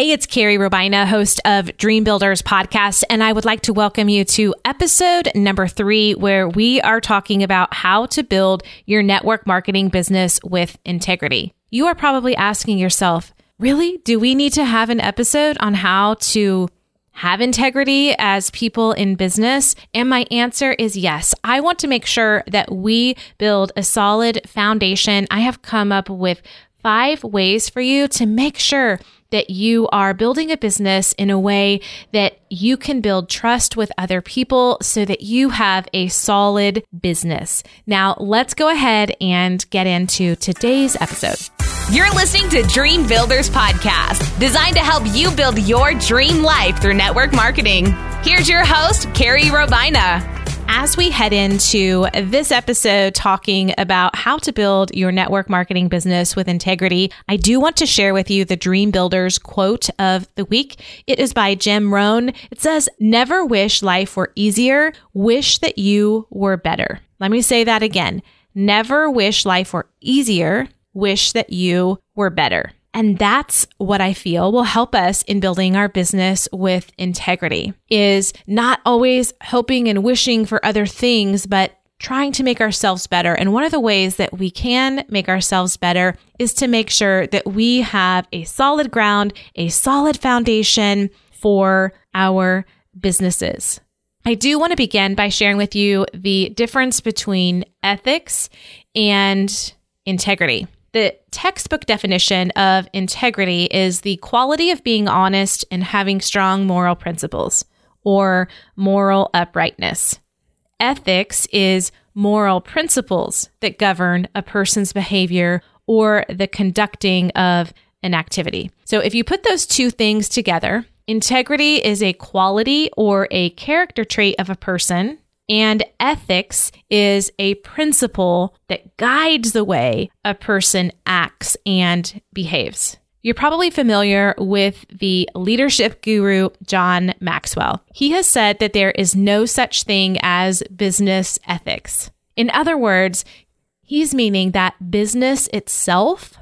Hey, it's Carrie Robaina, host of Dream Builders podcast, and I would like to welcome you to episode number three, where we are talking about how to build your network marketing business with integrity. You are probably asking yourself, really? Do we need to have an episode on how to have integrity as people in business? And my answer is yes. I want to make sure that we build a solid foundation. I have come up with five ways for you to make sure that you are building a business in a way that you can build trust with other people so that you have a solid business. Now, let's go ahead and get into today's episode. You're listening to Dream Builders Podcast, designed to help you build your dream life through network marketing. Here's your host, Carrie Robaina as we head into this episode talking about how to build your network marketing business with integrity, I do want to share with you the Dream Builders quote of the week. It is by Jim Rohn. It says, Never wish life were easier, wish that you were better. Let me say that again. Never wish life were easier, wish that you were better. And that's what I feel will help us in building our business with integrity is not always hoping and wishing for other things, but trying to make ourselves better. And one of the ways that we can make ourselves better is to make sure that we have a solid ground, a solid foundation for our businesses. I do want to begin by sharing with you the difference between ethics and integrity. The textbook definition of integrity is the quality of being honest and having strong moral principles or moral uprightness. Ethics is moral principles that govern a person's behavior or the conducting of an activity. So if you put those two things together, integrity is a quality or a character trait of a person and ethics is a principle that guides the way a person acts and behaves. You're probably familiar with the leadership guru, John Maxwell. He has said that there is no such thing as business ethics. In other words, he's meaning that business itself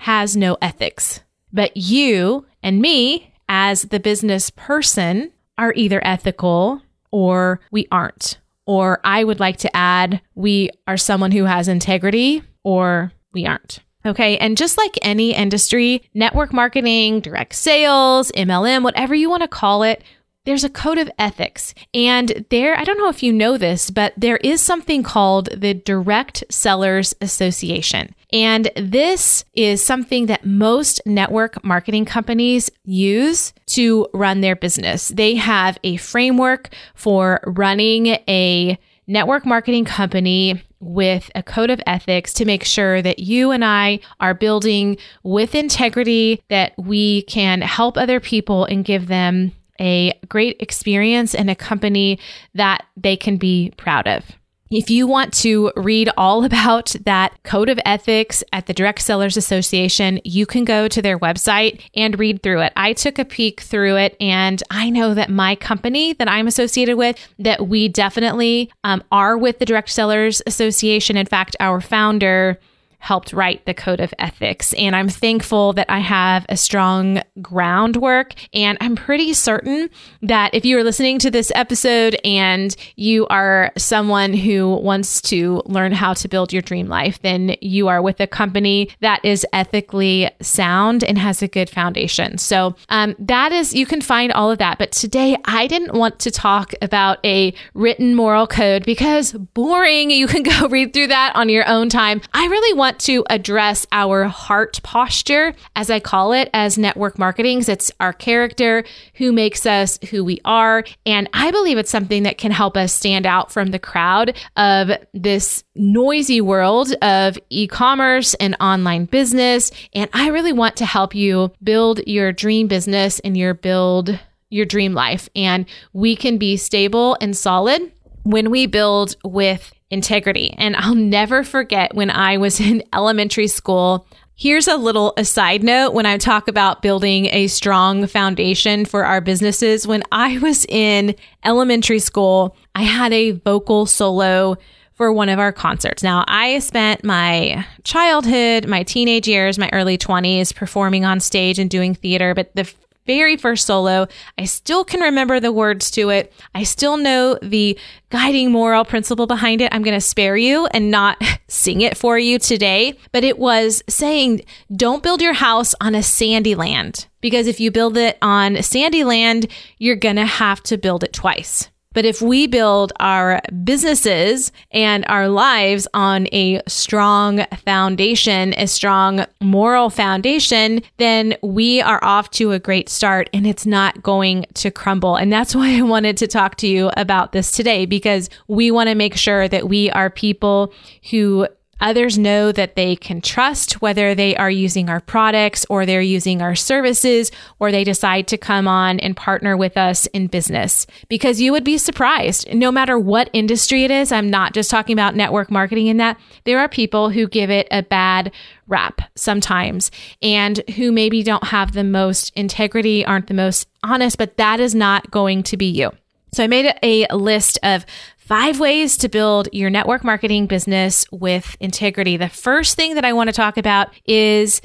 has no ethics. But you and me, as the business person, are either ethical or we aren't. Or I would like to add, we are someone who has integrity or we aren't. Okay. And just like any industry, network marketing, direct sales, MLM, whatever you want to call it, there's a code of ethics. And there, I don't know if you know this, but there is something called the Direct Sellers Association. And this is something that most network marketing companies use to run their business. They have a framework for running a network marketing company with a code of ethics to make sure that you and I are building with integrity, that we can help other people and give them a great experience and a company that they can be proud of. If you want to read all about that code of ethics at the Direct Sellers Association, you can go to their website and read through it. I took a peek through it and I know that my company that I'm associated with, that we definitely um, are with the Direct Sellers Association. In fact, our founder, helped write the code of ethics. And I'm thankful that I have a strong groundwork. And I'm pretty certain that if you are listening to this episode and you are someone who wants to learn how to build your dream life, then you are with a company that is ethically sound and has a good foundation. So um, that is, you can find all of that. But today I didn't want to talk about a written moral code because boring. You can go read through that on your own time. I really want want to address our heart posture, as I call it, as network marketing. It's our character who makes us who we are. And I believe it's something that can help us stand out from the crowd of this noisy world of e commerce and online business. And I really want to help you build your dream business and your build your dream life. And we can be stable and solid when we build with integrity. And I'll never forget when I was in elementary school. Here's a little aside note when I talk about building a strong foundation for our businesses. When I was in elementary school, I had a vocal solo for one of our concerts. Now, I spent my childhood, my teenage years, my early 20s performing on stage and doing theater, but the very first solo. I still can remember the words to it. I still know the guiding moral principle behind it. I'm going to spare you and not sing it for you today. But it was saying, don't build your house on a sandy land because if you build it on sandy land, you're going to have to build it twice. But if we build our businesses and our lives on a strong foundation, a strong moral foundation, then we are off to a great start and it's not going to crumble. And that's why I wanted to talk to you about this today because we want to make sure that we are people who Others know that they can trust whether they are using our products or they're using our services or they decide to come on and partner with us in business. Because you would be surprised, no matter what industry it is, I'm not just talking about network marketing in that, there are people who give it a bad rap sometimes and who maybe don't have the most integrity, aren't the most honest, but that is not going to be you. So I made a list of five ways to build your network marketing business with integrity. The first thing that I want to talk about is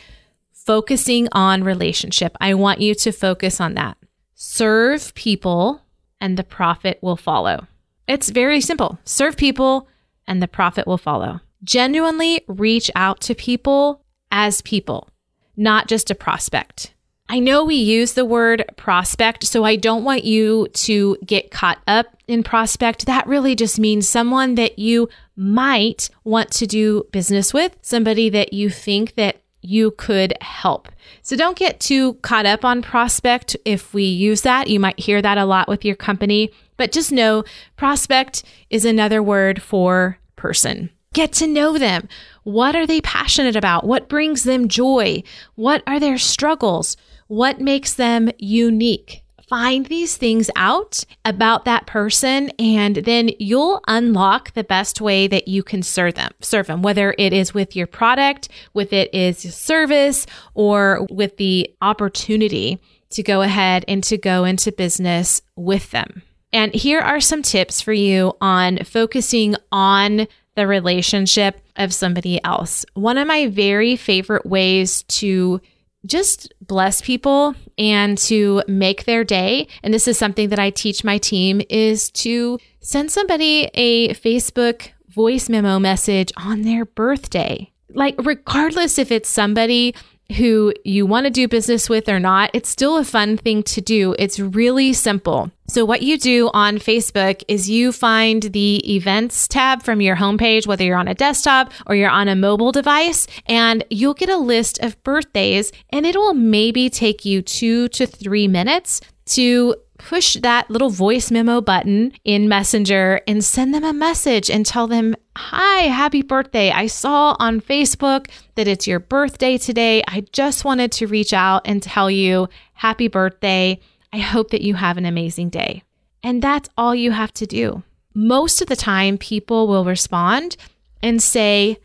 focusing on relationship. I want you to focus on that. Serve people and the profit will follow. It's very simple. Serve people and the profit will follow. Genuinely reach out to people as people, not just a prospect. I know we use the word prospect, so I don't want you to get caught up in prospect. That really just means someone that you might want to do business with, somebody that you think that you could help. So don't get too caught up on prospect if we use that. You might hear that a lot with your company, but just know prospect is another word for person. Get to know them. What are they passionate about? What brings them joy? What are their struggles? What makes them unique? Find these things out about that person, and then you'll unlock the best way that you can serve them. Serve them, whether it is with your product, with it is a service, or with the opportunity to go ahead and to go into business with them. And here are some tips for you on focusing on the relationship of somebody else. One of my very favorite ways to just bless people and to make their day. And this is something that I teach my team is to send somebody a Facebook voice memo message on their birthday. Like, regardless if it's somebody who you want to do business with or not, it's still a fun thing to do. It's really simple. So, what you do on Facebook is you find the events tab from your homepage, whether you're on a desktop or you're on a mobile device, and you'll get a list of birthdays, and it will maybe take you two to three minutes to push that little voice memo button in Messenger and send them a message and tell them, Hi, happy birthday. I saw on Facebook that it's your birthday today. I just wanted to reach out and tell you happy birthday. I hope that you have an amazing day. And that's all you have to do. Most of the time, people will respond and say,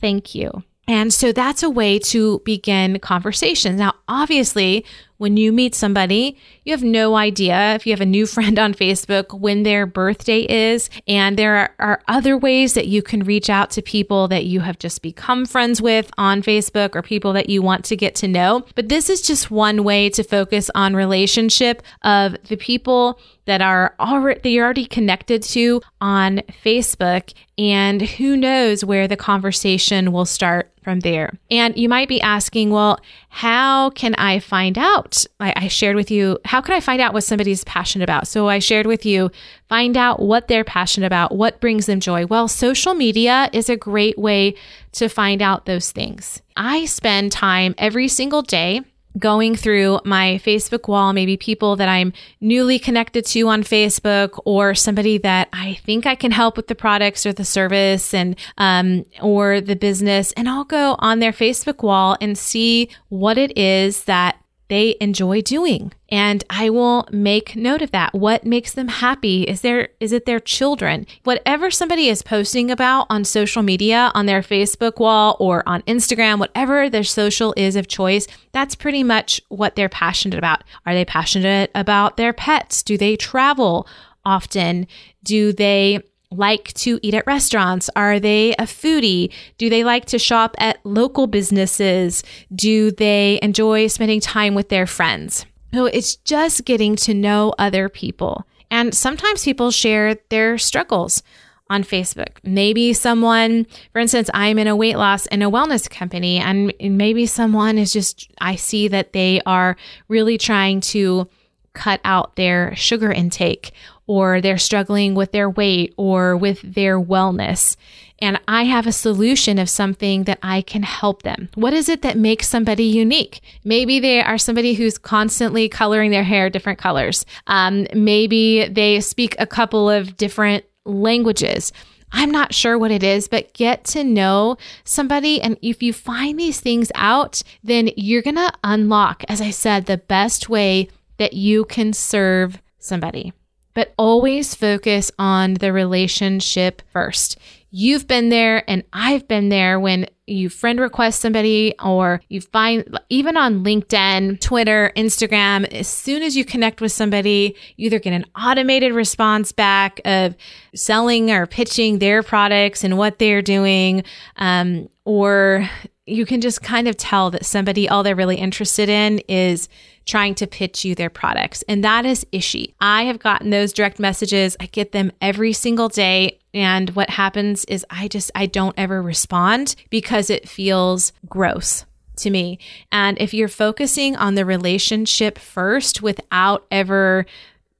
Thank you. And so that's a way to begin conversations. Now, obviously, when you meet somebody, you have no idea if you have a new friend on Facebook when their birthday is. And there are, are, other ways that you can reach out to people that you have just become friends with on Facebook or people that you want to get to know. But this is just one way to focus on relationship of the people that are already that you're already connected to on Facebook and who knows where the conversation will start from there. And you might be asking, well, how can I find out? I, I, shared with you, how can I find out what somebody's passionate about? So I shared with you, find out what they're passionate about, what brings them joy. Well, social media is a great way to find out those things. I spend time every single day going through my Facebook wall, maybe people that I'm newly connected to on Facebook or somebody that I think I can help with the products or the service and, um, or the business. And I'll go on their Facebook wall and see what it is that they enjoy doing. And I will make note of that. What makes them happy? Is there is it their children? Whatever somebody is posting about on social media, on their Facebook wall or on Instagram, whatever their social is of choice, that's pretty much what they're passionate about. Are they passionate about their pets? Do they travel often? Do they like to eat at restaurants? Are they a foodie? Do they like to shop at local businesses? Do they enjoy spending time with their friends? So it's just getting to know other people. And sometimes people share their struggles on Facebook. Maybe someone, for instance, I'm in a weight loss and a wellness company, and maybe someone is just, I see that they are really trying to cut out their sugar intake or they're struggling with their weight or with their wellness. And I have a solution of something that I can help them. What is it that makes somebody unique? Maybe they are somebody who's constantly coloring their hair different colors. Um, maybe they speak a couple of different languages. I'm not sure what it is, but get to know somebody. And if you find these things out, then you're going to unlock, as I said, the best way that you can serve somebody. But always focus on the relationship first. You've been there and I've been there when you friend request somebody or you find even on LinkedIn, Twitter, Instagram, as soon as you connect with somebody, you either get an automated response back of selling or pitching their products and what they're doing, um, or you can just kind of tell that somebody, all they're really interested in is trying to pitch you their products. And that is ishy. I have gotten those direct messages. I get them every single day. And what happens is I just, I don't ever respond because it feels gross to me. And if you're focusing on the relationship first without ever,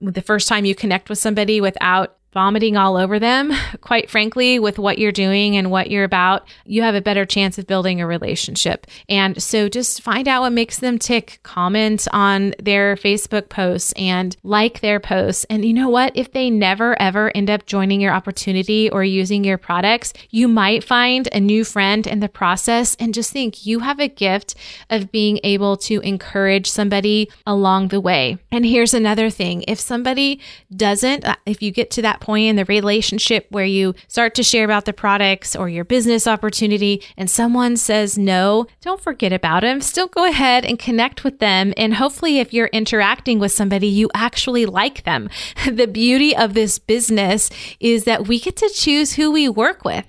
the first time you connect with somebody without vomiting all over them, quite frankly, with what you're doing and what you're about, you have a better chance of building a relationship. And so just find out what makes them tick, comment on their Facebook posts and like their posts. And you know what? If they never ever end up joining your opportunity or using your products, you might find a new friend in the process. And just think you have a gift of being able to encourage somebody along the way. And here's another thing if somebody doesn't, uh, if you get to that point in the relationship where you start to share about the products or your business opportunity and someone says no, don't forget about them. Still go ahead and connect with them. And hopefully, if you're interacting with somebody, you actually like them. the beauty of this business is that we get to choose who we work with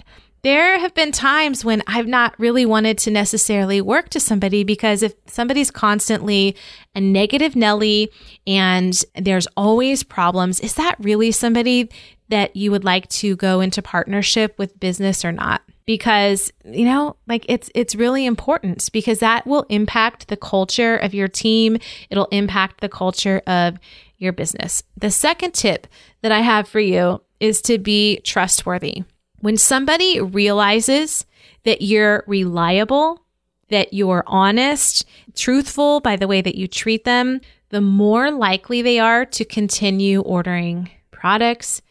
there have been times when I've not really wanted to necessarily work to somebody because if somebody's constantly a negative Nelly and there's always problems, is that really somebody that you would like to go into partnership with business or not? Because, you know, like it's it's really important because that will impact the culture of your team. It'll impact the culture of your business. The second tip that I have for you is to be trustworthy. When somebody realizes that you're reliable, that you're honest, truthful by the way that you treat them, the more likely they are to continue ordering products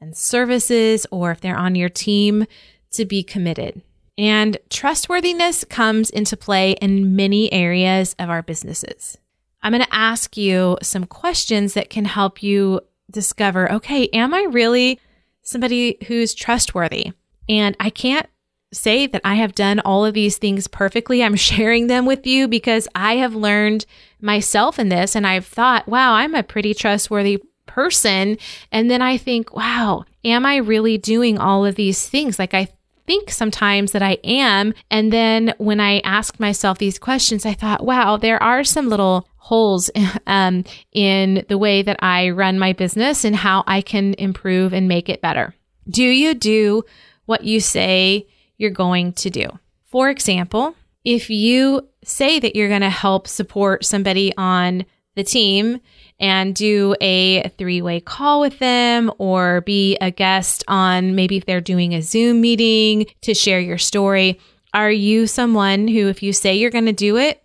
and services, or if they're on your team, to be committed. And trustworthiness comes into play in many areas of our businesses. I'm going to ask you some questions that can help you discover okay, am I really somebody who's trustworthy. And I can't say that I have done all of these things perfectly. I'm sharing them with you because I have learned myself in this and I've thought, wow, I'm a pretty trustworthy person. And then I think, wow, am I really doing all of these things? Like I think sometimes that I am. And then when I asked myself these questions, I thought, wow, there are some little holes um, in the way that I run my business and how I can improve and make it better. Do you do what you say you're going to do? For example, if you say that you're going to help support somebody on the team and do a three way call with them or be a guest on maybe if they're doing a Zoom meeting to share your story. Are you someone who, if you say you're going to do it,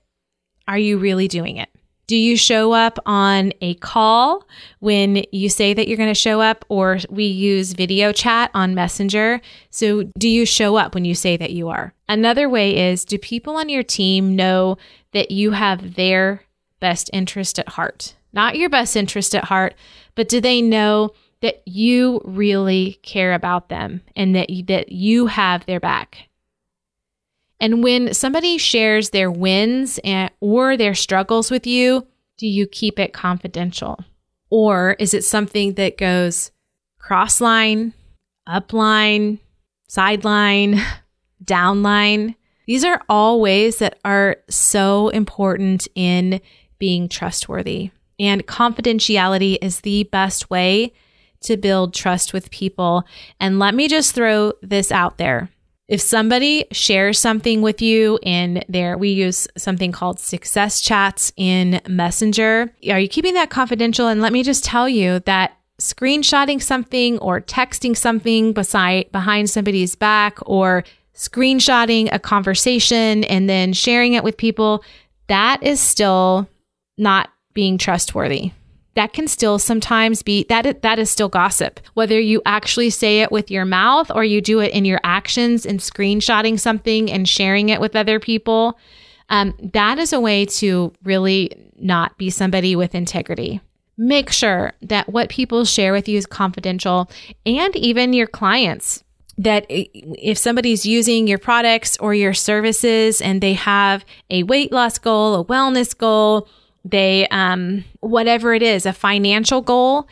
are you really doing it? Do you show up on a call when you say that you're going to show up, or we use video chat on Messenger? So, do you show up when you say that you are? Another way is do people on your team know that you have their best interest at heart? Not your best interest at heart, but do they know that you really care about them and that you, that you have their back? And when somebody shares their wins and, or their struggles with you, do you keep it confidential? Or is it something that goes cross line, up line, sideline, downline? These are all ways that are so important in being trustworthy. And confidentiality is the best way to build trust with people. And let me just throw this out there. If somebody shares something with you in there, we use something called success chats in Messenger. Are you keeping that confidential? And let me just tell you that screenshotting something or texting something beside behind somebody's back or screenshotting a conversation and then sharing it with people, that is still not being trustworthy that can still sometimes be that that is still gossip. Whether you actually say it with your mouth or you do it in your actions and screenshotting something and sharing it with other people um, that is a way to really not be somebody with integrity. Make sure that what people share with you is confidential and even your clients. That if somebody's using your products or your services and they have a weight loss goal, a wellness goal, they, um, whatever it is, a financial goal,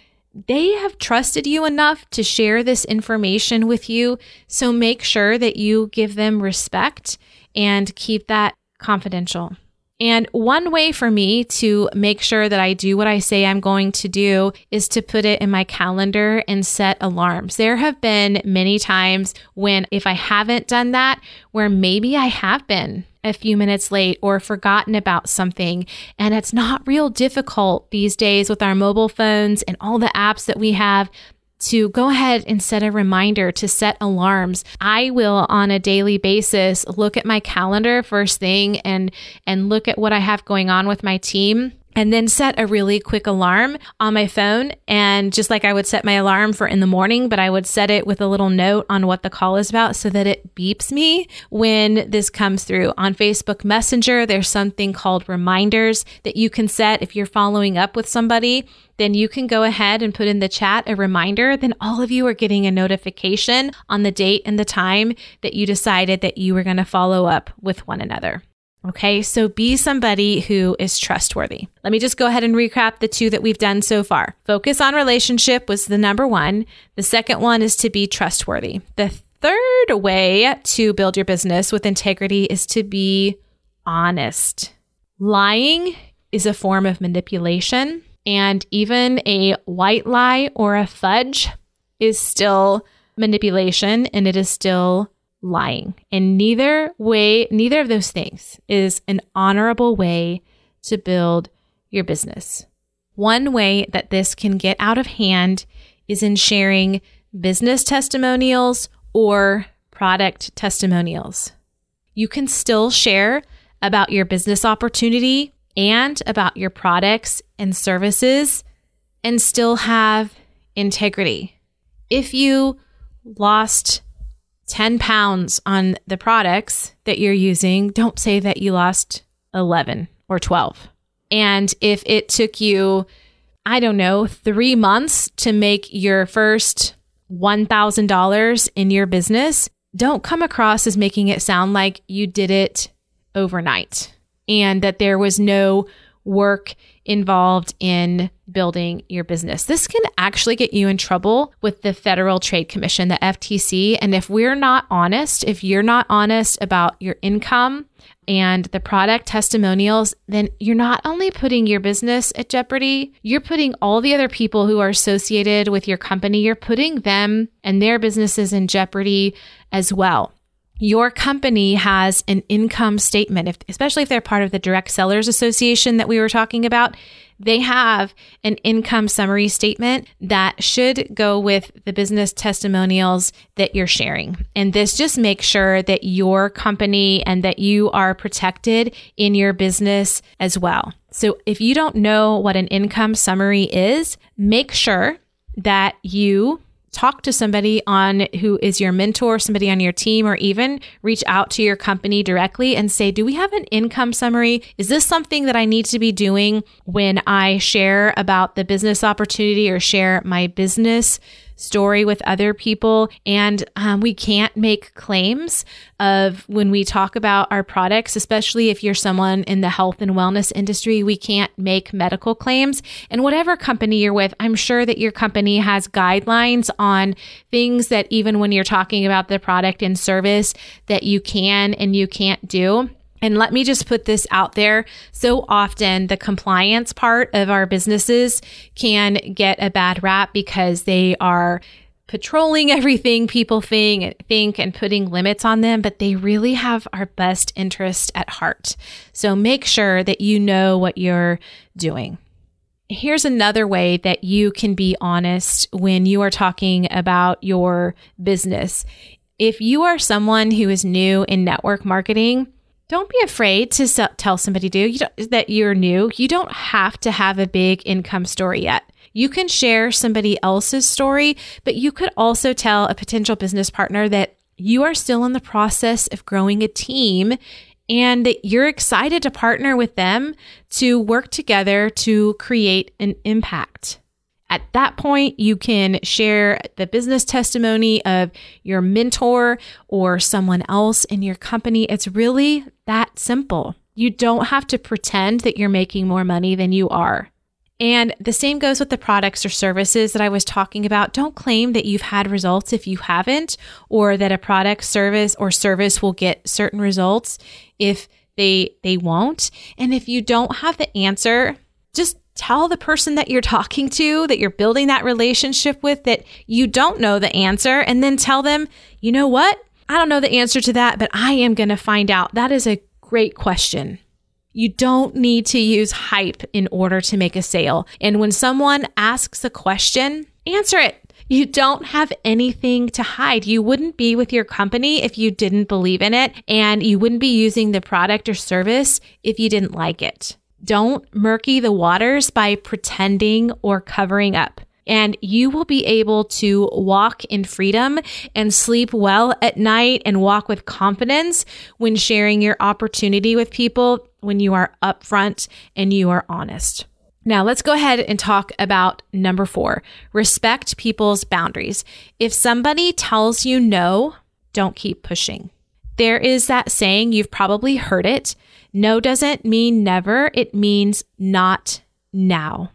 they have trusted you enough to share this information with you. So make sure that you give them respect and keep that confidential. And one way for me to make sure that I do what I say I'm going to do is to put it in my calendar and set alarms. There have been many times when, if I haven't done that, where maybe I have been a few minutes late or forgotten about something. And it's not real difficult these days with our mobile phones and all the apps that we have to go ahead and set a reminder to set alarms. I will on a daily basis look at my calendar first thing and and look at what I have going on with my team and then set a really quick alarm on my phone. And just like I would set my alarm for in the morning, but I would set it with a little note on what the call is about so that it beeps me when this comes through. On Facebook Messenger, there's something called reminders that you can set if you're following up with somebody. Then you can go ahead and put in the chat a reminder. Then all of you are getting a notification on the date and the time that you decided that you were going to follow up with one another. Okay, so be somebody who is trustworthy. Let me just go ahead and recap the two that we've done so far. Focus on relationship was the number one. The second one is to be trustworthy. The third way to build your business with integrity is to be honest. Lying is a form of manipulation, and even a white lie or a fudge is still manipulation and it is still lying. And neither way, neither of those things is an honorable way to build your business. One way that this can get out of hand is in sharing business testimonials or product testimonials. You can still share about your business opportunity and about your products and services and still have integrity. If you lost 10 pounds on the products that you're using, don't say that you lost 11 or 12. And if it took you, I don't know, three months to make your first $1,000 in your business, don't come across as making it sound like you did it overnight and that there was no work involved in building your business. This can actually get you in trouble with the Federal Trade Commission, the FTC. And if we're not honest, if you're not honest about your income and the product testimonials, then you're not only putting your business at jeopardy, you're putting all the other people who are associated with your company, you're putting them and their businesses in jeopardy as well your company has an income statement, if, especially if they're part of the Direct Sellers Association that we were talking about, they have an income summary statement that should go with the business testimonials that you're sharing. And this just makes sure that your company and that you are protected in your business as well. So if you don't know what an income summary is, make sure that you talk to somebody on who is your mentor, somebody on your team, or even reach out to your company directly and say, Do we have an income summary? Is this something that I need to be doing when I share about the business opportunity or share my business? Story with other people. And um, we can't make claims of when we talk about our products, especially if you're someone in the health and wellness industry, we can't make medical claims. And whatever company you're with, I'm sure that your company has guidelines on things that even when you're talking about the product and service that you can and you can't do. And let me just put this out there. So often, the compliance part of our businesses can get a bad rap because they are patrolling everything people think, think and putting limits on them, but they really have our best interest at heart. So make sure that you know what you're doing. Here's another way that you can be honest when you are talking about your business. If you are someone who is new in network marketing, don't be afraid to tell somebody do you that you're new. You don't have to have a big income story yet. You can share somebody else's story, but you could also tell a potential business partner that you are still in the process of growing a team and that you're excited to partner with them to work together to create an impact. At that point, you can share the business testimony of your mentor or someone else in your company. It's really that simple. You don't have to pretend that you're making more money than you are. And the same goes with the products or services that I was talking about. Don't claim that you've had results if you haven't, or that a product, service, or service will get certain results if they they won't. And if you don't have the answer, just tell the person that you're talking to, that you're building that relationship with, that you don't know the answer, and then tell them, you know what? I don't know the answer to that, but I am going to find out. That is a great question. You don't need to use hype in order to make a sale. And when someone asks a question, answer it. You don't have anything to hide. You wouldn't be with your company if you didn't believe in it, and you wouldn't be using the product or service if you didn't like it. Don't murky the waters by pretending or covering up and you will be able to walk in freedom and sleep well at night and walk with confidence when sharing your opportunity with people when you are upfront and you are honest. Now, let's go ahead and talk about number four respect people's boundaries. If somebody tells you no, don't keep pushing. There is that saying, you've probably heard it no doesn't mean never, it means not now.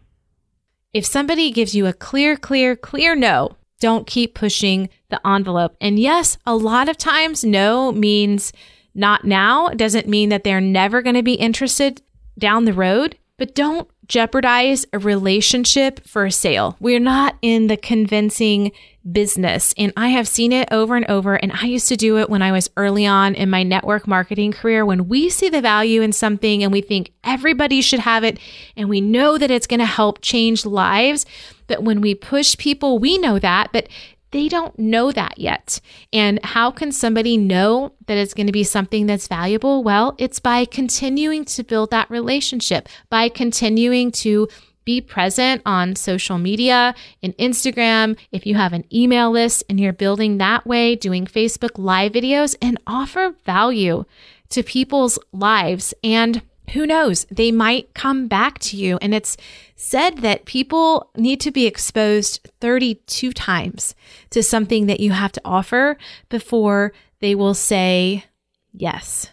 If somebody gives you a clear, clear, clear no, don't keep pushing the envelope. And yes, a lot of times no means not now. It doesn't mean that they're never going to be interested down the road, but don't jeopardize a relationship for a sale. We're not in the convincing business. And I have seen it over and over. And I used to do it when I was early on in my network marketing career. When we see the value in something and we think everybody should have it, and we know that it's going to help change lives. But when we push people, we know that, but they don't know that yet. And how can somebody know that it's going to be something that's valuable? Well, it's by continuing to build that relationship, by continuing to be present on social media, in Instagram, if you have an email list and you're building that way, doing Facebook live videos, and offer value to people's lives. And who knows, they might come back to you. And it's said that people need to be exposed 32 times to something that you have to offer before they will say yes.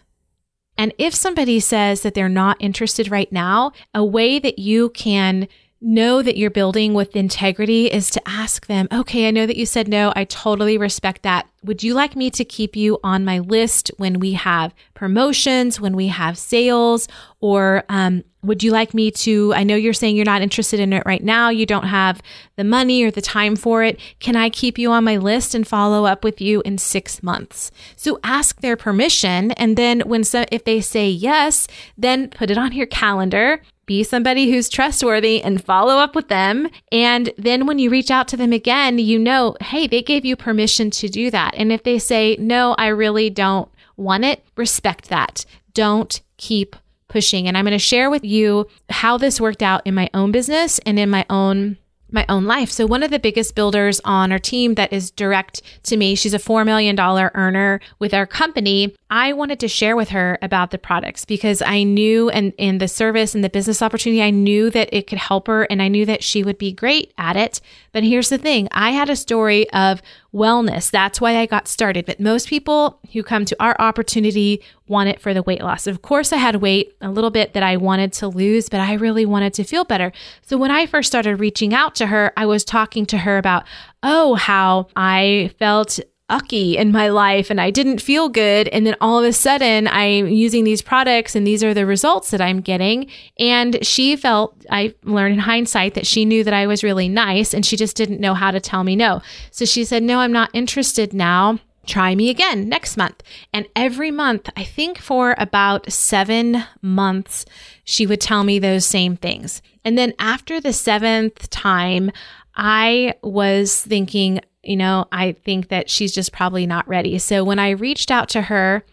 And if somebody says that they're not interested right now, a way that you can know that you're building with integrity is to ask them, okay, I know that you said no. I totally respect that. Would you like me to keep you on my list when we have promotions, when we have sales, or um, would you like me to? I know you're saying you're not interested in it right now. You don't have the money or the time for it. Can I keep you on my list and follow up with you in six months? So ask their permission. And then when so, if they say yes, then put it on your calendar. Be somebody who's trustworthy and follow up with them. And then when you reach out to them again, you know, hey, they gave you permission to do that. And if they say, no, I really don't want it, respect that. Don't keep pushing. And I'm going to share with you how this worked out in my own business and in my own my own life. So one of the biggest builders on our team that is direct to me, she's a $4 million earner with our company. I wanted to share with her about the products because I knew and in the service and the business opportunity, I knew that it could help her and I knew that she would be great at it. But here's the thing. I had a story of wellness. That's why I got started. But most people who come to our opportunity want it for the weight loss. Of course, I had weight a little bit that I wanted to lose, but I really wanted to feel better. So when I first started reaching out to her, I was talking to her about, oh, how I felt ucky in my life and I didn't feel good. And then all of a sudden I'm using these products and these are the results that I'm getting. And she felt, I learned in hindsight that she knew that I was really nice and she just didn't know how to tell me no. So she said, No, I'm not interested now try me again next month. And every month, I think for about seven months, she would tell me those same things. And then after the seventh time, I was thinking, you know, I think that she's just probably not ready. So when I reached out to her,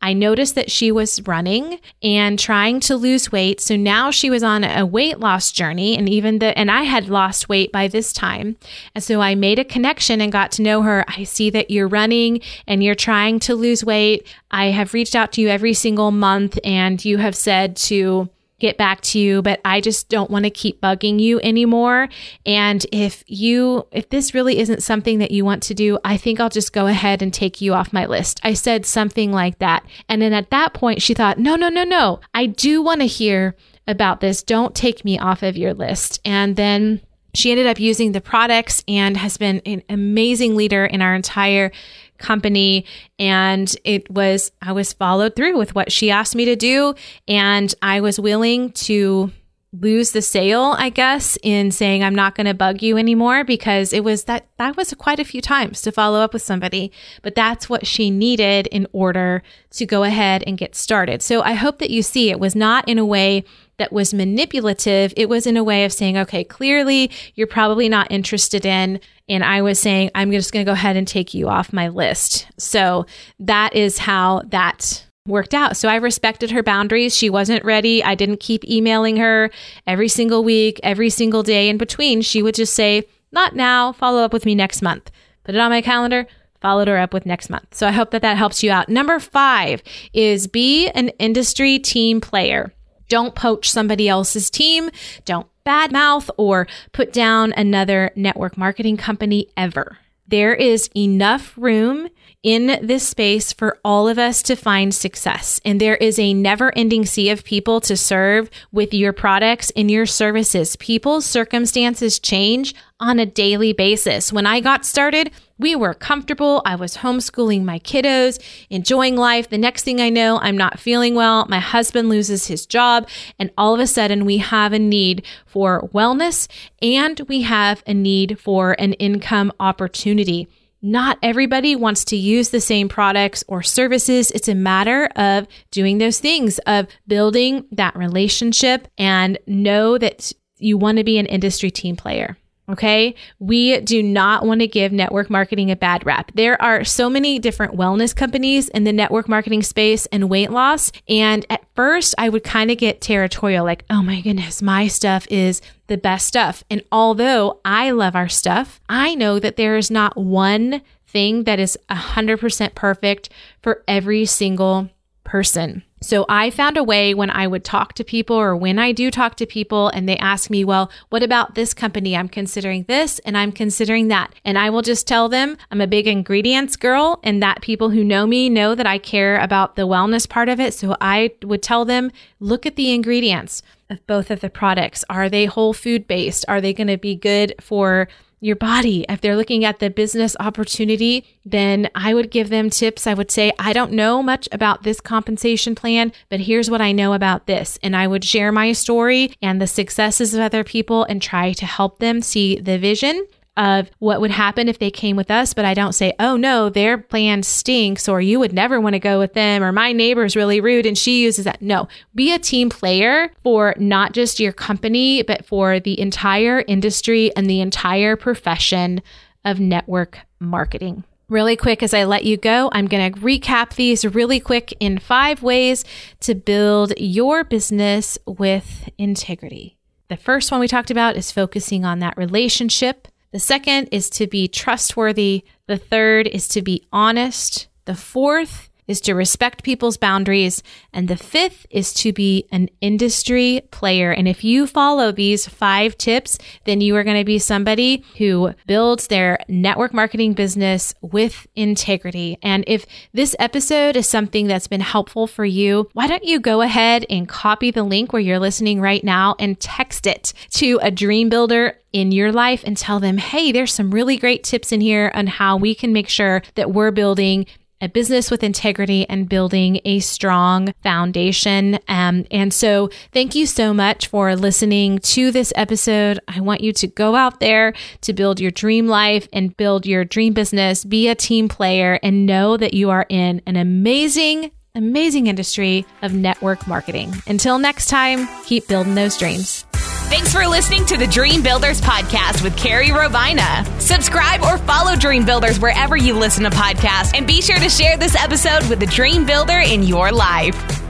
I noticed that she was running and trying to lose weight. So now she was on a weight loss journey and even the and I had lost weight by this time. And so I made a connection and got to know her. I see that you're running and you're trying to lose weight. I have reached out to you every single month and you have said to get back to you, but I just don't want to keep bugging you anymore. And if you, if this really isn't something that you want to do, I think I'll just go ahead and take you off my list. I said something like that. And then at that point, she thought, no, no, no, no, I do want to hear about this. Don't take me off of your list. And then she ended up using the products and has been an amazing leader in our entire company and it was I was followed through with what she asked me to do and I was willing to lose the sale, I guess, in saying I'm not going to bug you anymore because it was that that was quite a few times to follow up with somebody, but that's what she needed in order to go ahead and get started. So I hope that you see it was not in a way that was manipulative. It was in a way of saying, okay, clearly you're probably not interested in. And I was saying, I'm just going to go ahead and take you off my list. So that is how that worked out. So I respected her boundaries. She wasn't ready. I didn't keep emailing her every single week, every single day in between. She would just say, not now, follow up with me next month. Put it on my calendar, followed her up with next month. So I hope that that helps you out. Number five is be an industry team player. Don't poach somebody else's team. Don't badmouth or put down another network marketing company ever. There is enough room in this space for all of us to find success. And there is a never ending sea of people to serve with your products and your services. People's circumstances change on a daily basis. When I got started, we were comfortable. I was homeschooling my kiddos, enjoying life. The next thing I know, I'm not feeling well. My husband loses his job. And all of a sudden, we have a need for wellness and we have a need for an income opportunity. Not everybody wants to use the same products or services. It's a matter of doing those things, of building that relationship and know that you want to be an industry team player. Okay. We do not want to give network marketing a bad rap. There are so many different wellness companies in the network marketing space and weight loss. And at first, I would kind of get territorial like, oh my goodness, my stuff is the best stuff. And although I love our stuff, I know that there is not one thing that is 100% perfect for every single person. So I found a way when I would talk to people or when I do talk to people and they ask me, well, what about this company? I'm considering this and I'm considering that. And I will just tell them I'm a big ingredients girl and that people who know me know that I care about the wellness part of it. So I would tell them, look at the ingredients of both of the products. Are they whole food based? Are they going to be good for your body. If they're looking at the business opportunity, then I would give them tips. I would say, I don't know much about this compensation plan, but here's what I know about this. And I would share my story and the successes of other people and try to help them see the vision of what would happen if they came with us, but I don't say, oh no, their plan stinks, or you would never want to go with them, or my neighbor's really rude and she uses that. No, be a team player for not just your company, but for the entire industry and the entire profession of network marketing. Really quick, as I let you go, I'm going to recap these really quick in five ways to build your business with integrity. The first one we talked about is focusing on that relationship the second is to be trustworthy. The third is to be honest. The fourth is to respect people's boundaries. And the fifth is to be an industry player. And if you follow these five tips, then you are going to be somebody who builds their network marketing business with integrity. And if this episode is something that's been helpful for you, why don't you go ahead and copy the link where you're listening right now and text it to a dream builder in your life and tell them, hey, there's some really great tips in here on how we can make sure that we're building a business with integrity and building a strong foundation. Um, and so, thank you so much for listening to this episode. I want you to go out there to build your dream life and build your dream business, be a team player, and know that you are in an amazing, amazing industry of network marketing. Until next time, keep building those dreams. Thanks for listening to the Dream Builders podcast with Carrie Robaina. Subscribe or follow Dream Builders wherever you listen to podcasts and be sure to share this episode with the dream builder in your life.